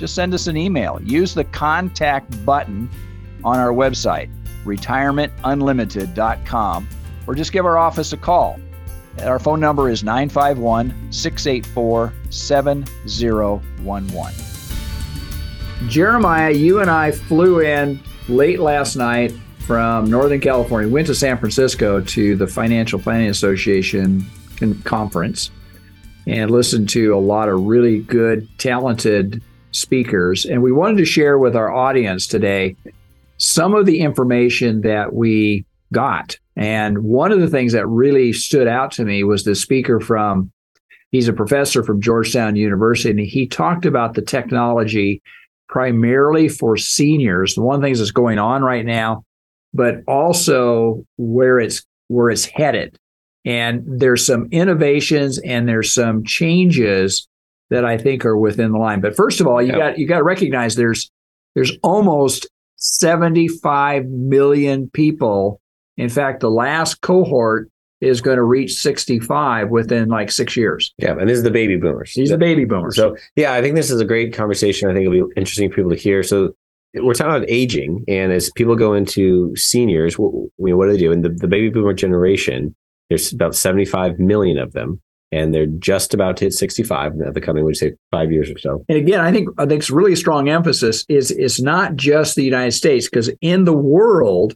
just send us an email. Use the contact button on our website, retirementunlimited.com, or just give our office a call. Our phone number is 951 684 7011. Jeremiah, you and I flew in late last night from Northern California, went to San Francisco to the Financial Planning Association conference and listened to a lot of really good, talented speakers. And we wanted to share with our audience today some of the information that we got. And one of the things that really stood out to me was the speaker from, he's a professor from Georgetown University, and he talked about the technology primarily for seniors. The one thing that's going on right now, but also where it's where it's headed. And there's some innovations and there's some changes that I think are within the line. But first of all, you got you got to recognize there's there's almost 75 million people. In fact, the last cohort is going to reach 65 within like six years. Yeah, and this is the baby boomers. These are the baby boomers. So yeah, I think this is a great conversation. I think it'll be interesting for people to hear. So we're talking about aging, and as people go into seniors, what, what do they do? And the, the baby boomer generation, there's about 75 million of them and they're just about to hit 65 in the coming, would you say, five years or so. And again, I think I think it's really a strong emphasis is it's not just the United States because in the world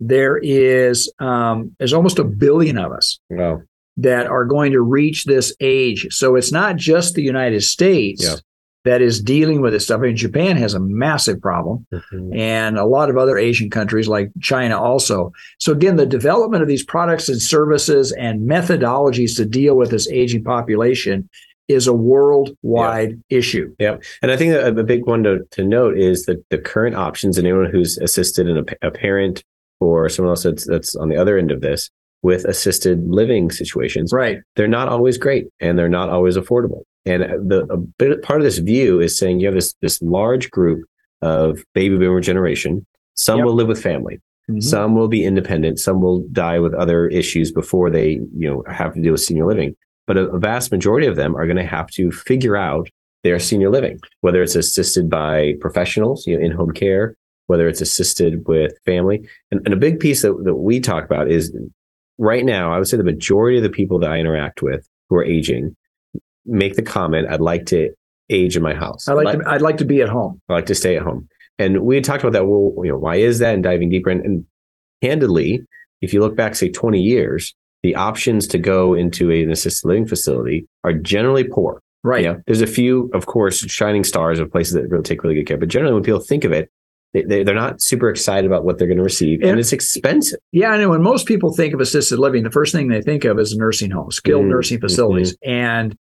there is um, there's almost a billion of us wow. that are going to reach this age. So it's not just the United States. Yeah that is dealing with this stuff. I mean, Japan has a massive problem, mm-hmm. and a lot of other Asian countries like China also. So again, the development of these products and services and methodologies to deal with this aging population is a worldwide yeah. issue. Yeah, and I think a, a big one to, to note is that the current options, and anyone who's assisted in a, a parent or someone else that's that's on the other end of this with assisted living situations, right? They're not always great, and they're not always affordable. And the a bit, part of this view is saying you have this this large group of baby boomer generation. Some yep. will live with family. Mm-hmm. Some will be independent. Some will die with other issues before they, you know, have to deal with senior living. But a, a vast majority of them are going to have to figure out their senior living, whether it's assisted by professionals, you know, in home care, whether it's assisted with family. And, and a big piece that, that we talk about is right now, I would say the majority of the people that I interact with who are aging make the comment, I'd like to age in my house. I'd like, like to, I'd like to be at home. I like to stay at home. And we had talked about that. Well, you know, why is that? And diving deeper. And, and candidly, if you look back, say 20 years, the options to go into an assisted living facility are generally poor. Right. You know, there's a few, of course, shining stars of places that really take really good care. But generally, when people think of it, they, they're not super excited about what they're going to receive, and, and, it's expensive. Yeah, I know. When most people think of assisted living, the first thing they think of is a nursing home, skilled mm-hmm. nursing facilities, mm-hmm. and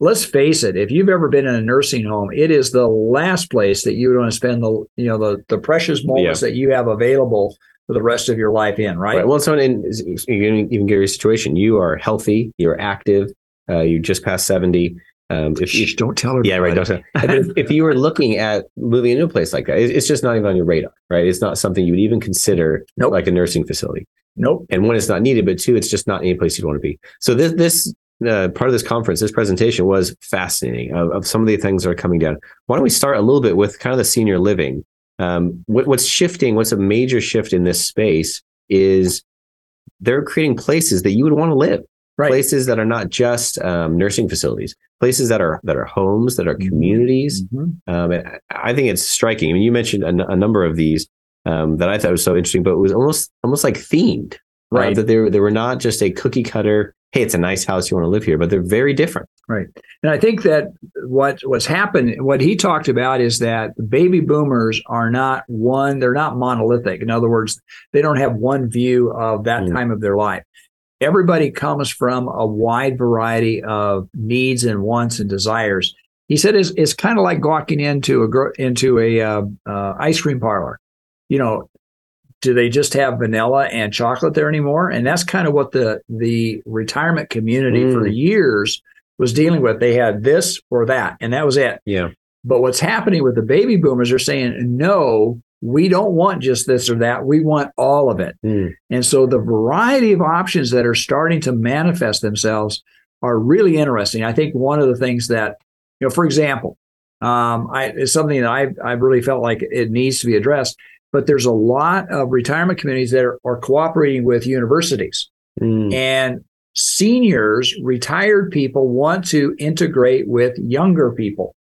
let's face it, if you've ever been in a nursing home, it is the last place that you would want to spend the you know the the precious moments yeah. that you have available for the rest of your life in, right? right. Well, so in, you even get your situation, you are healthy, you're active, uh, you just passed seventy. Um, if you don't tell her, yeah, right. Don't tell. if, if you were looking at moving into a place like that, it's just not even on your radar, right? It's not something you would even consider, nope. like a nursing facility. Nope. And one, it's not needed, but two, it's just not any place you'd want to be. So this this uh, part of this conference, this presentation was fascinating of, of, some of the things that are coming down. Why don't we start a little bit with kind of the senior living? Um, what, what's shifting, what's a major shift in this space is they're creating places that you would want to live. Right. Places that are not just um, nursing facilities, places that are that are homes, that are mm-hmm. communities. Mm-hmm. Um, I think it's striking. I mean, you mentioned a, a number of these um, that I thought was so interesting, but it was almost almost like themed, right? Uh, that they were, they were not just a cookie cutter hey, it's a nice house, you want to live here, but they're very different. Right. And I think that what what's happened, what he talked about is that baby boomers are not one, they're not monolithic. In other words, they don't have one view of that mm. time of their life. Everybody comes from a wide variety of needs and wants and desires. he said it's, it's kind of like walking into a into a uh, uh, ice cream parlor. You know, do they just have vanilla and chocolate there anymore? And that's kind of what the the retirement community mm. for years was dealing with. They had this or that, and that was it. Yeah. But what's happening with the baby boomers are saying, no, we don't want just this or that. We want all of it. Mm. And so the variety of options that are starting to manifest themselves are really interesting. I think one of the things that, you know, for example, um, I, it's something that I I really felt like it needs to be addressed. But there's a lot of retirement communities that are, are cooperating with universities, mm. and seniors, retired people want to integrate with younger people.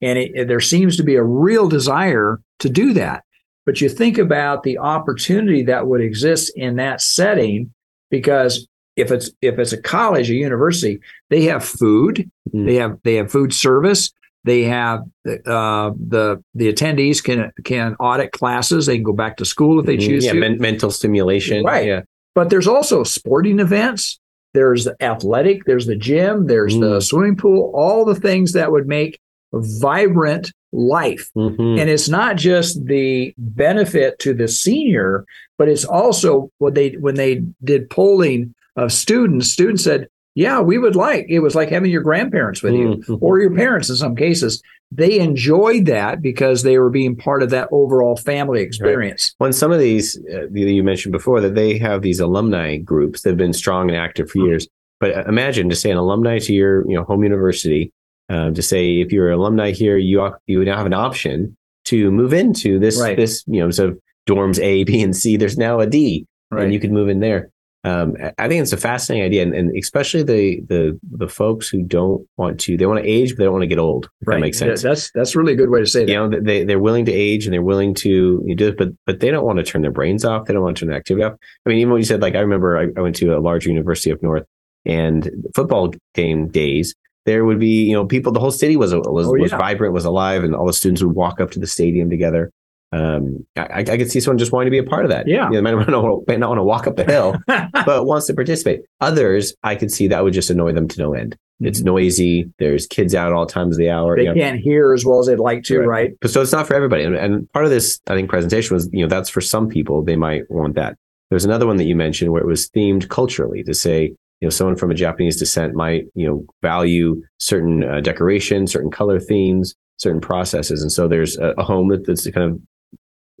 And it, there seems to be a real desire to do that. But you think about the opportunity that would exist in that setting, because if it's if it's a college, a university, they have food, mm. they have they have food service, they have uh, the the attendees can can audit classes. They can go back to school if they mm-hmm. choose yeah, to. Men- mental stimulation, right? Yeah. But there's also sporting events. There's the athletic. There's the gym. There's mm. the swimming pool. All the things that would make vibrant life. Mm-hmm. And it's not just the benefit to the senior, but it's also what they when they did polling of students, students said, yeah, we would like it was like having your grandparents with you mm-hmm. or your parents in some cases. They enjoyed that because they were being part of that overall family experience. Right. When some of these uh, you mentioned before that they have these alumni groups that have been strong and active for mm-hmm. years. But uh, imagine to say an alumni to your you know home university um, to say if you're an alumni here, you you now have an option to move into this right. this you know so dorms A, B, and C. There's now a D, right. and you could move in there. Um, I think it's a fascinating idea, and, and, especially the the the folks who don't want to they want to age, but they don't want to get old. right. That makes sense. Yeah, that's that's really a good way to say that. You know, they they're willing to age and they're willing to do it, but but they don't want to turn their brains off. They don't want to turn their activity off. I mean, even when you said like I remember I, I went to a large university up north, and football game days there would be you know people the whole city was was, oh, yeah. was vibrant was alive and all the students would walk up to the stadium together um, I, I could see someone just wanting to be a part of that. Yeah. You know, might not, want to, not want to walk up the hill, but wants to participate. Others, I could see that would just annoy them to no end. Mm-hmm. It's noisy. There's kids out all times of the hour. They you know. can't hear as well as they'd like to, right? right? So it's not for everybody. And, and part of this, I think, presentation was, you know, that's for some people. They might want that. There's another one that you mentioned where it was themed culturally to say, you know, someone from a Japanese descent might, you know, value certain uh, decoration, certain color themes, certain processes. And so there's a, a home that, that's kind of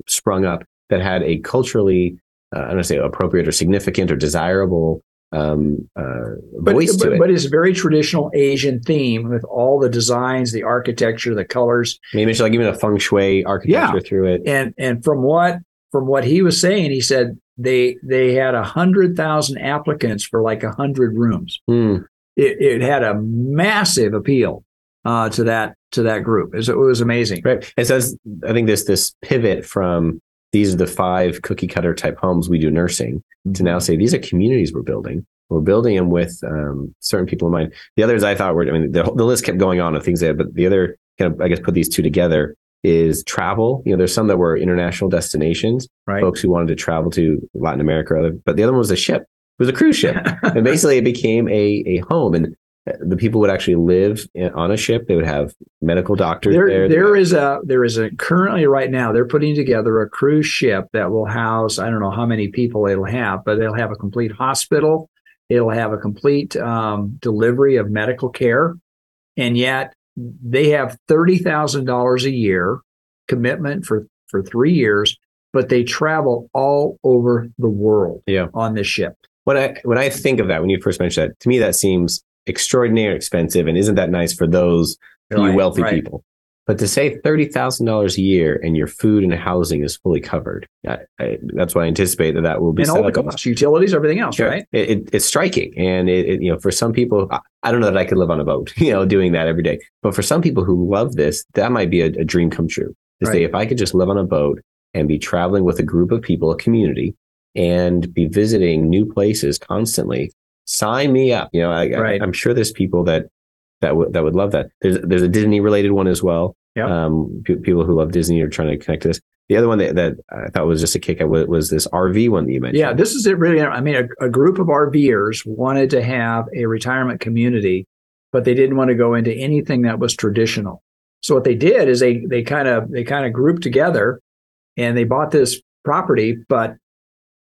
sprung up that had a culturally, uh, I don't say appropriate or significant or desirable um, uh, voice but, to but, it. But it's a very traditional Asian theme with all the designs, the architecture, the colors. Maybe it's like even a feng shui architecture yeah. through it. And and from what from what he was saying, he said they they had a hundred thousand applicants for like a hundred rooms. Mm. It, it had a massive appeal uh, to that to that group. It was, it was amazing. Right. It says I think this this pivot from these are the five cookie cutter type homes we do nursing mm-hmm. to now say these are communities we're building. We're building them with um, certain people in mind. The others I thought were, I mean, the, the list kept going on of things that, but the other kind of, I guess, put these two together is travel. You know, there's some that were international destinations, right. folks who wanted to travel to Latin America, or other, but the other one was a ship. It was a cruise ship, and basically it became a a home. And the people would actually live on a ship. They would have medical doctors there. There, there is a there is a currently right now they're putting together a cruise ship that will house I don't know how many people it'll have, but they'll have a complete hospital. It'll have a complete um, delivery of medical care, and yet they have thirty thousand dollars a year commitment for for three years, but they travel all over the world yeah. on this ship. When I when I think of that, when you first mentioned that, to me that seems extraordinarily expensive. And isn't that nice for those right, wealthy right. people? But to say thirty thousand dollars a year and your food and housing is fully covered, I, I, that's what I anticipate that that will be. And all the costs, utilities, everything else, sure. right? It, it, it's striking, and it, you know, for some people, I, I, don't know that I could live on a boat, you know, doing that every day. But for some people who love this, that might be a, a dream come true. To right. say, if I could just live on a boat and be traveling with a group of people, a community, and be visiting new places constantly, sign me up. You know, I, right. I, am sure there's people that that would that would love that. There's there's a Disney related one as well. Yeah. Um, p- people who love Disney are trying to connect to this. The other one that, that I thought was just a kick was, was this RV one that you mentioned. Yeah, this is it. Really, I mean, a, a group of RVers wanted to have a retirement community but they didn't want to go into anything that was traditional. So what they did is they they kind of they kind of grouped together and they bought this property, but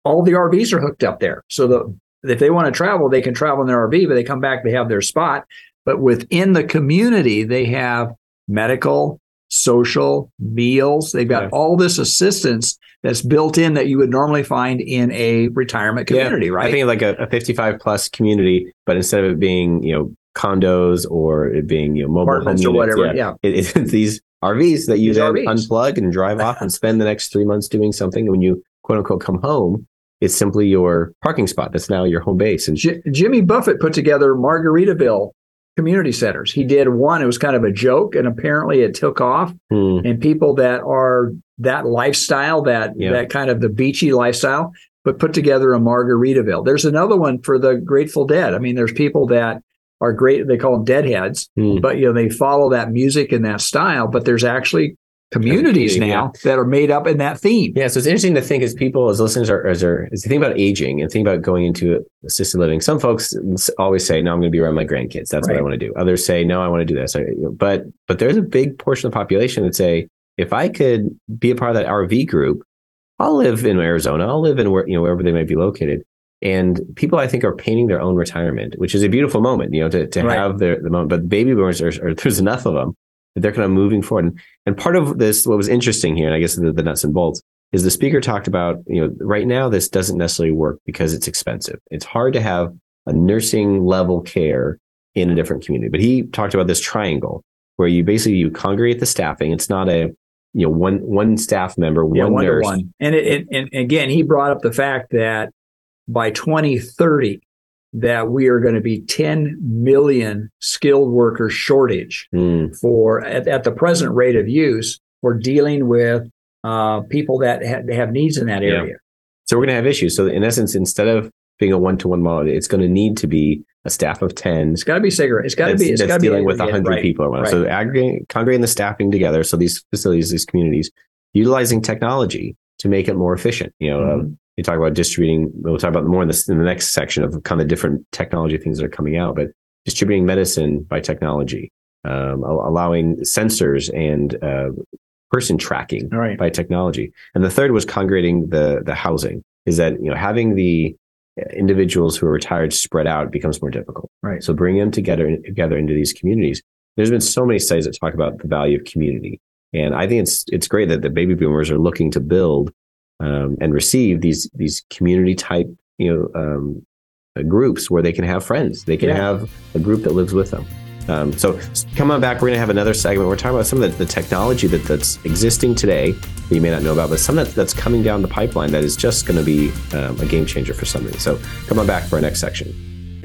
all the RVs are hooked up there. So the if they want to travel, they can travel in their RV, but they come back, they have their spot. But within the community, they have medical, social, meals. They've got all this assistance that's built in that you would normally find in a retirement community, yeah. right? I think like a, a 55 plus community, but instead of it being, you know, condos or it being, you know, mobile apartments or whatever. Yeah. yeah. It, it's these RVs that you these then RVs. unplug and drive off and spend the next three months doing something. And when you quote unquote come home, it's simply your parking spot. That's now your home base. And J- Jimmy Buffett put together Margaritaville community centers. He did one, it was kind of a joke, and apparently it took off. Hmm. And people that are that lifestyle, that yeah. that kind of the beachy lifestyle, but put together a Margaritaville. There's another one for the Grateful Dead. I mean, there's people that are great, they call them deadheads, hmm. but you know, they follow that music and that style, but there's actually communities now yeah. that are made up in that theme. Yeah, so it's interesting to think as people, as listeners are, as, are, as they think about aging and think about going into assisted living. Some folks always say, "No, I'm going to be around my grandkids. That's right. what I want to do." Others say, "No, I want to do this." But but there's a big portion of the population that say, "If I could be a part of that RV group, I'll live in Arizona. I'll live in where you know wherever they might be located." And people, I think, are painting their own retirement, which is a beautiful moment, you know, to, to right. have their the moment. But baby boomers are, are there's enough of them they're kind of moving forward. And, and part of this, what was interesting here, and I guess the, the nuts and bolts, is the speaker talked about, you know, right now this doesn't necessarily work because it's expensive. It's hard to have a nursing level care in a different community. But he talked about this triangle where you basically you congregate the staffing. It's not a you know one one staff member, yeah, one, one nurse. One. And it, it, and again, he brought up the fact that by 2030, that we are going to be 10 million skilled worker shortage mm. for at, at, the present rate of use for dealing with uh, people that ha- have needs in that area. Yeah. So we're going to have issues. So in essence, instead of being a one-to-one model, it's going to need to be a staff of 10. It's got to be cigarette. It's got to be, it's that's dealing be, dealing with 100 right, people. Right. So aggregating, congregating the staffing together. So these facilities, these communities, utilizing technology to make it more efficient. You know, mm-hmm. You talk about distributing. We'll talk about more in, this, in the next section of kind of different technology things that are coming out, but distributing medicine by technology, um, allowing sensors and uh, person tracking right. by technology. And the third was congregating the the housing. Is that you know having the individuals who are retired spread out becomes more difficult. Right. So bringing them together together into these communities. There's been so many studies that talk about the value of community, and I think it's it's great that the baby boomers are looking to build um, and receive these these community type you know um, uh, groups where they can have friends. They can yeah. have a group that lives with them. Um, so come on back. We're going to have another segment. We're talking about some of the, the technology that, that's existing today that you may not know about, but some that, that's coming down the pipeline that is just going to be um, a game changer for somebody. So come on back for our next section.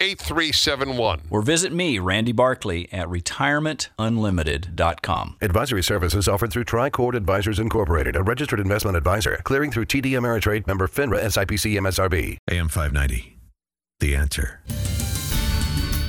8371. Or visit me, Randy Barkley, at retirementunlimited.com. Advisory services offered through Tricord Advisors Incorporated, a registered investment advisor, clearing through TD Ameritrade member FINRA SIPC MSRB. AM 590. The answer.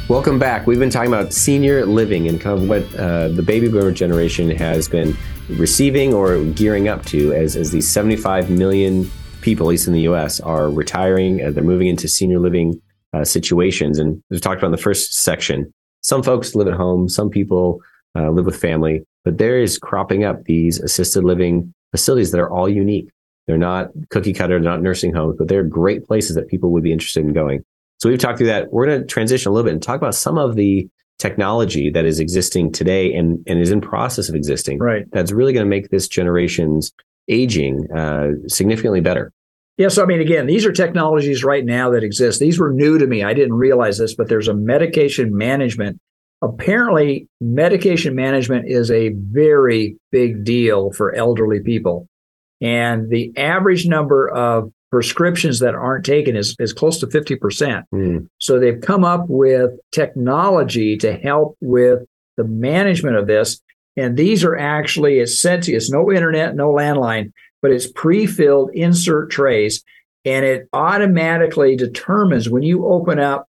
Welcome back. We've been talking about senior living and kind of what uh, the baby boomer generation has been receiving or gearing up to as, as these 75 million people, at least in the US, are retiring. Uh, they're moving into senior living uh, situations. And we talked about in the first section, some folks live at home, some people uh, live with family, but there is cropping up these assisted living facilities that are all unique. They're not cookie cutter, they're not nursing homes, but they're great places that people would be interested in going. So we've talked through that. We're going to transition a little bit and talk about some of the technology that is existing today and, and is in process of existing. Right. That's really going to make this generation's aging uh, significantly better. Yeah, so I mean, again, these are technologies right now that exist. These were new to me. I didn't realize this, but there's a medication management apparently medication management is a very big deal for elderly people. And the average number of prescriptions that aren't taken is, is close to 50%. Mm. So they've come up with technology to help with the management of this. And these are actually, it's sent to you, it's no internet, no landline, but it's pre filled insert trays. And it automatically determines when you open up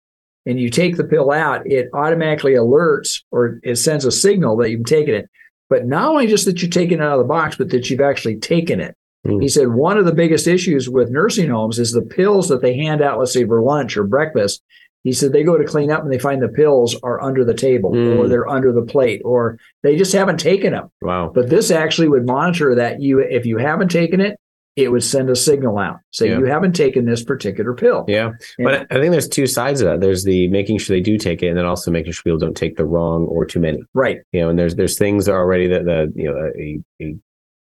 and you take the pill out, it automatically alerts or it sends a signal that you've taken it. But not only just that you've taken it out of the box, but that you've actually taken it. Mm. He said one of the biggest issues with nursing homes is the pills that they hand out, let's say for lunch or breakfast. He said they go to clean up and they find the pills are under the table Mm. or they're under the plate or they just haven't taken them. Wow. But this actually would monitor that you, if you haven't taken it, it would send a signal out. Say Yeah. you haven't taken this particular pill. Yeah. But I think there's two sides of that. There's the making sure they do take it, and then also making sure people don't take the wrong or too many. Right. You know, and there's there's things already that the you know a, a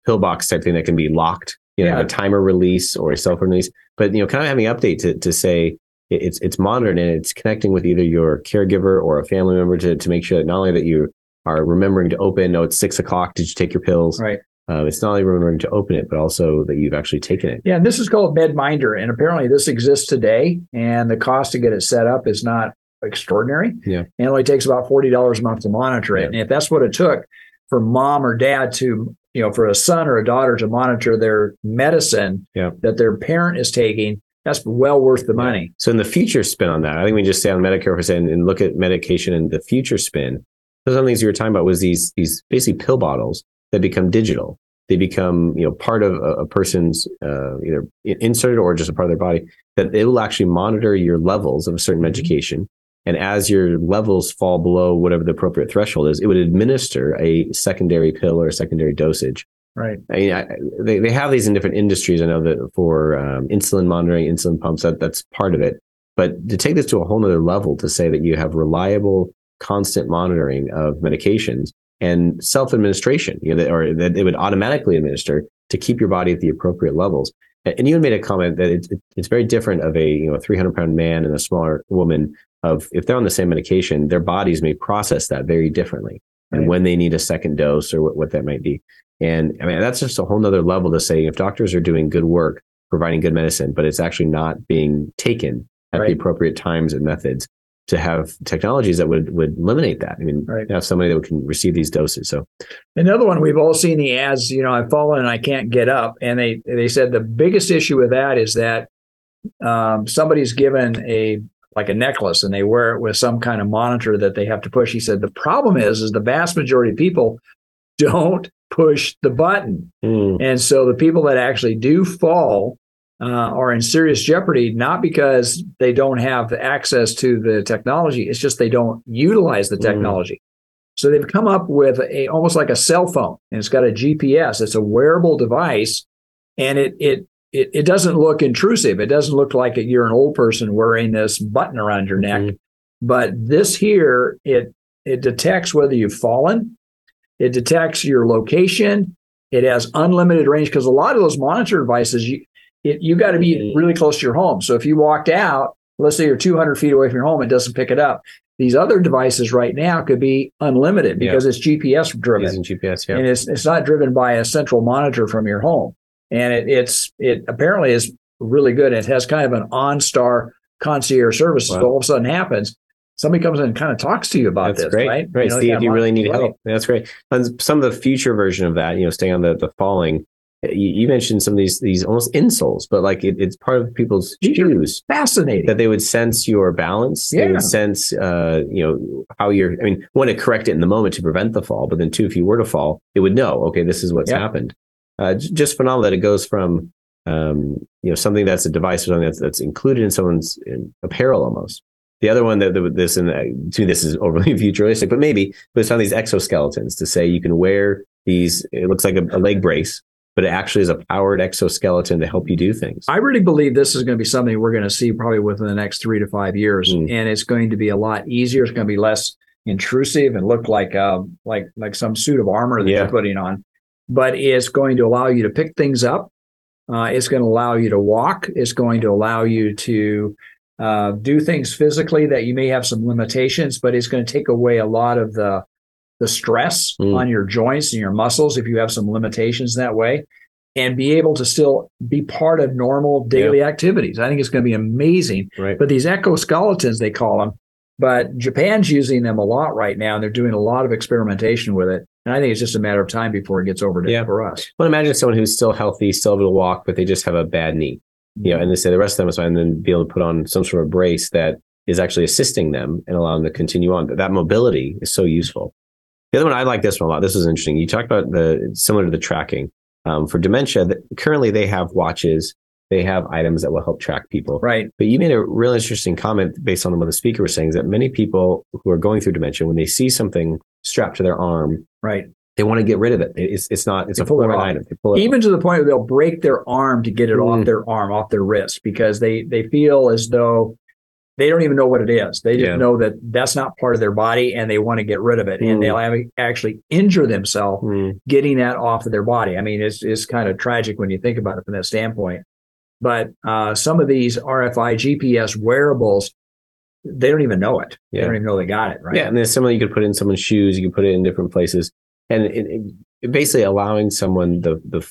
pillbox type thing that can be locked. You know, Yeah. a timer release or a cell phone release. But you know, kind of having an update to to say it's it's monitored and it's connecting with either your caregiver or a family member to to make sure that not only that you are remembering to open. No, it's six o'clock. Did you take your pills? Right. Uh, it's not only remembering to open it, but also that you've actually taken it. Yeah, and this is called MedMinder, and apparently this exists today, and the cost to get it set up is not extraordinary. Yeah. and it only takes about forty dollars a month to monitor it. Yeah. And if that's what it took for mom or dad to, you know, for a son or a daughter to monitor their medicine Yeah. that their parent is taking, that's well worth the money. So in the future spin on that, I think we just stay on Medicare for a second and look at medication and the future spin. So some of the things you were talking about was these these basically pill bottles that become digital. They become you know part of a, a person's uh, either inserted or just a part of their body. That it will actually monitor your levels of a certain medication, and as your levels fall below whatever the appropriate threshold is, it would administer a secondary pill or a secondary dosage. Right. I mean, I, they they have these in different industries. I know that for um, insulin monitoring, insulin pumps, that that's part of it. But to take this to a whole nother level, to say that you have reliable, constant monitoring of medications and self administration, you know, or that it would automatically administer to keep your body at the appropriate levels. And you made a comment that it's it's very different of a you know a 300 pound man and a smaller woman. Of if they're on the same medication, their bodies may process that very differently, and when they need a second dose or what, what that might be. And I mean, that's just a whole nother level to say if doctors are doing good work, providing good medicine, but it's actually not being taken at the appropriate times and methods to have technologies that would, would eliminate that. I mean, Right. have somebody that can receive these doses. So Another one we've all seen the ads, you know, I've fallen and I can't get up. And they they said the biggest issue with that is that um, somebody's given a like a necklace and they wear it with some kind of monitor that they have to push. He said the problem is is the vast majority of people don't push the button. mm, And so the people that actually do fall uh, are in serious jeopardy, not because they don't have access to the technology. It's just they don't utilize the Mm. technology. So they've come up with a almost like a cell phone, and it's got a GPS. It's a wearable device, and it it it, it doesn't look intrusive. It doesn't look like you're an old person wearing this button around your neck. Mhm. But this here, it it detects whether you've fallen. It detects your location. It has unlimited range because a lot of those monitor devices, you it, you got to be really close to your home. So if you walked out, let's say you're 200 feet away from your home, it doesn't pick it up. These other devices right now could be unlimited Yeah. because it's GPS driven using GPS, yeah. and it's it's not driven by a central monitor from your home. And it, it's it apparently is really good. It has kind of an OnStar concierge service. Wow. So all of a sudden happens, somebody comes in and kind of talks to you about That's this, great. right? Right. know, See if you really need help. That's great. And some of the future version of that, you know, staying on the, the falling, you, you mentioned some of these, these almost insoles, but like it, it's part of people's shoes Fascinating. that they would sense your balance. They Yeah. would sense, uh, you know, how you're, I mean, one, to correct it in the moment to prevent the fall, but then two, if you were to fall, it would know, okay, this is what's Yeah. happened. Uh, j- just phenomenal that it goes from, um, you know, something that's a device or something that's, that's included in someone's in apparel almost. The other one that, that this and uh, to me this is overly futuristic, but maybe but it's on these exoskeletons to say you can wear these. It looks like a, a leg brace, but it actually is a powered exoskeleton to help you do things. I really believe this is going to be something we're going to see probably within the next three to five years, Mm. and it's going to be a lot easier. It's going to be less intrusive and look like um, like like some suit of armor that Yeah. you're putting on. But it's going to allow you to pick things up. Uh, it's going to allow you to walk. It's going to allow you to uh, do things physically that you may have some limitations, but it's going to take away a lot of the the stress Mm. on your joints and your muscles if you have some limitations that way, and be able to still be part of normal daily activities. I think it's going to be amazing. Right. But these exoskeletons, they call them, but Japan's using them a lot right now, and they're doing a lot of experimentation with it. And I think it's just a matter of time before it gets over to Yeah. for us. Well, imagine someone who's still healthy, still able to walk, but they just have a bad knee. You know, and they say the rest of them is fine, and then be able to put on some sort of brace that is actually assisting them and allowing them to continue on. But that mobility is so useful. The other one, I like this one a lot. This is interesting. You talked about the similar to the tracking um, for dementia. That currently, they have watches, they have items that will help track people. Right. But you made a real interesting comment based on what the speaker was saying is that many people who are going through dementia, when they see something strapped to their arm, Right. they want to get rid of it. It's it's not it's They a pull it foreign item. They pull it Even to the point where they'll break their arm to get it Mm. off their arm, off their wrist, because they they feel as though they don't even know what it is. They just Yeah. know that that's not part of their body, and they want to get rid of it, Mm. and they'll have, actually injure themselves Mm, getting that off of their body. I mean, it's it's kind of tragic when you think about it from that standpoint. But uh, some of these RFI GPS wearables, they don't even know it. Yeah. They don't even know they got it. Right. Yeah, and there's similar. You could put it in someone's shoes. You could put it in different places, and it, it, it basically allowing someone the the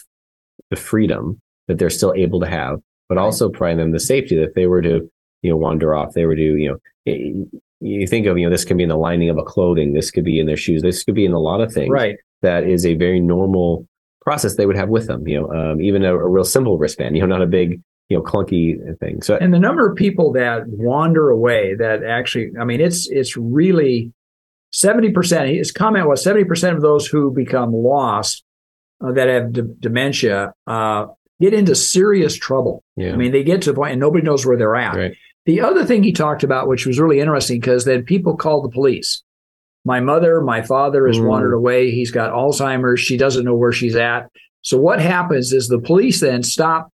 the freedom that they're still able to have, but Right. also providing them the safety that if they were to you know wander off, they were to you know. it- you think of you know this can be in the lining of a clothing, this could be in their shoes, this could be in a lot of things. Right. that is a very normal process they would have with them. You know, um, even a, a real simple wristband. You know, not a big you know clunky thing. So And the number of people that wander away that actually, I mean, it's it's really seventy percent. His comment was seventy percent of those who become lost uh, that have d- dementia uh, get into serious trouble. yeah, I mean, they get to the point and nobody knows where they're at. right. The other thing he talked about, which was really interesting, because then people call the police. My mother, my father has Mm. wandered away. He's got Alzheimer's. She doesn't know where she's at. So what happens is the police then stop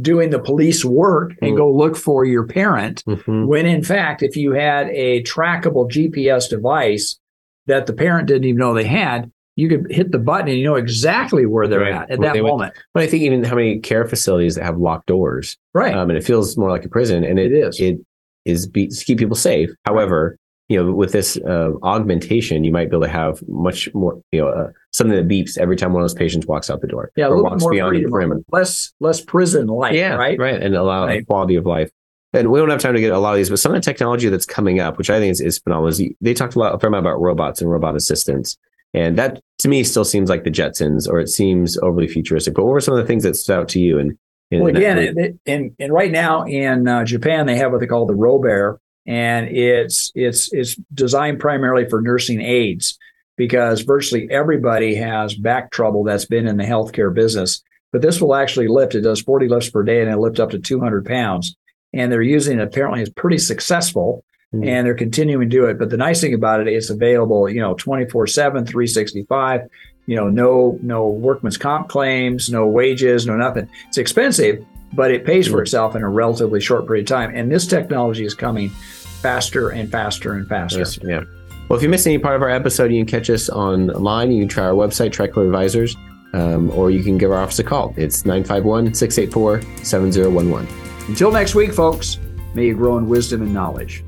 doing the police work and Mm. go look for your parent. Mhm. When in fact, if you had a trackable GPS device that the parent didn't even know they had, you could hit the button and you know exactly where they're Right. at at Well, that moment. But I think even how many care facilities that have locked doors, Right. um, and it feels more like a prison, and it, It is. It is be, to keep people safe. However, you know, with this uh, augmentation, you might be able to have much more, you know, uh, something that beeps every time one of those patients walks out the door yeah, or walks more beyond the perimeter. less less prison life. yeah, right? right, and allow Right. quality of life. And we don't have time to get a lot of these, but some of the technology that's coming up, which I think is, is phenomenal, is they talked a lot a fair amount about robots and robot assistants. And that to me still seems like the Jetsons, or it seems overly futuristic. But what were some of the things that stood out to you? And Well, again, and and right now in uh, Japan they have what they call the Robear, and it's it's it's designed primarily for nursing aides because virtually everybody has back trouble that's been in the healthcare business. But this will actually lift. It does 40 lifts per day, and it lifts up to 200 pounds. And they're using it. Apparently, it's pretty successful, Mhm. and they're continuing to do it. But the nice thing about it, it's available, you know, 24 7, 365. You know, no no workman's comp claims, no wages, no nothing. It's expensive, but it pays for itself in a relatively short period of time. And this technology is coming faster and faster and faster. Yes, yeah. Well, if you missed any part of our episode, you can catch us online. You can try our website, Tricord Advisors, um, or you can give our office a call. It's 951 684 7011. Until next week, folks, may you grow in wisdom and knowledge.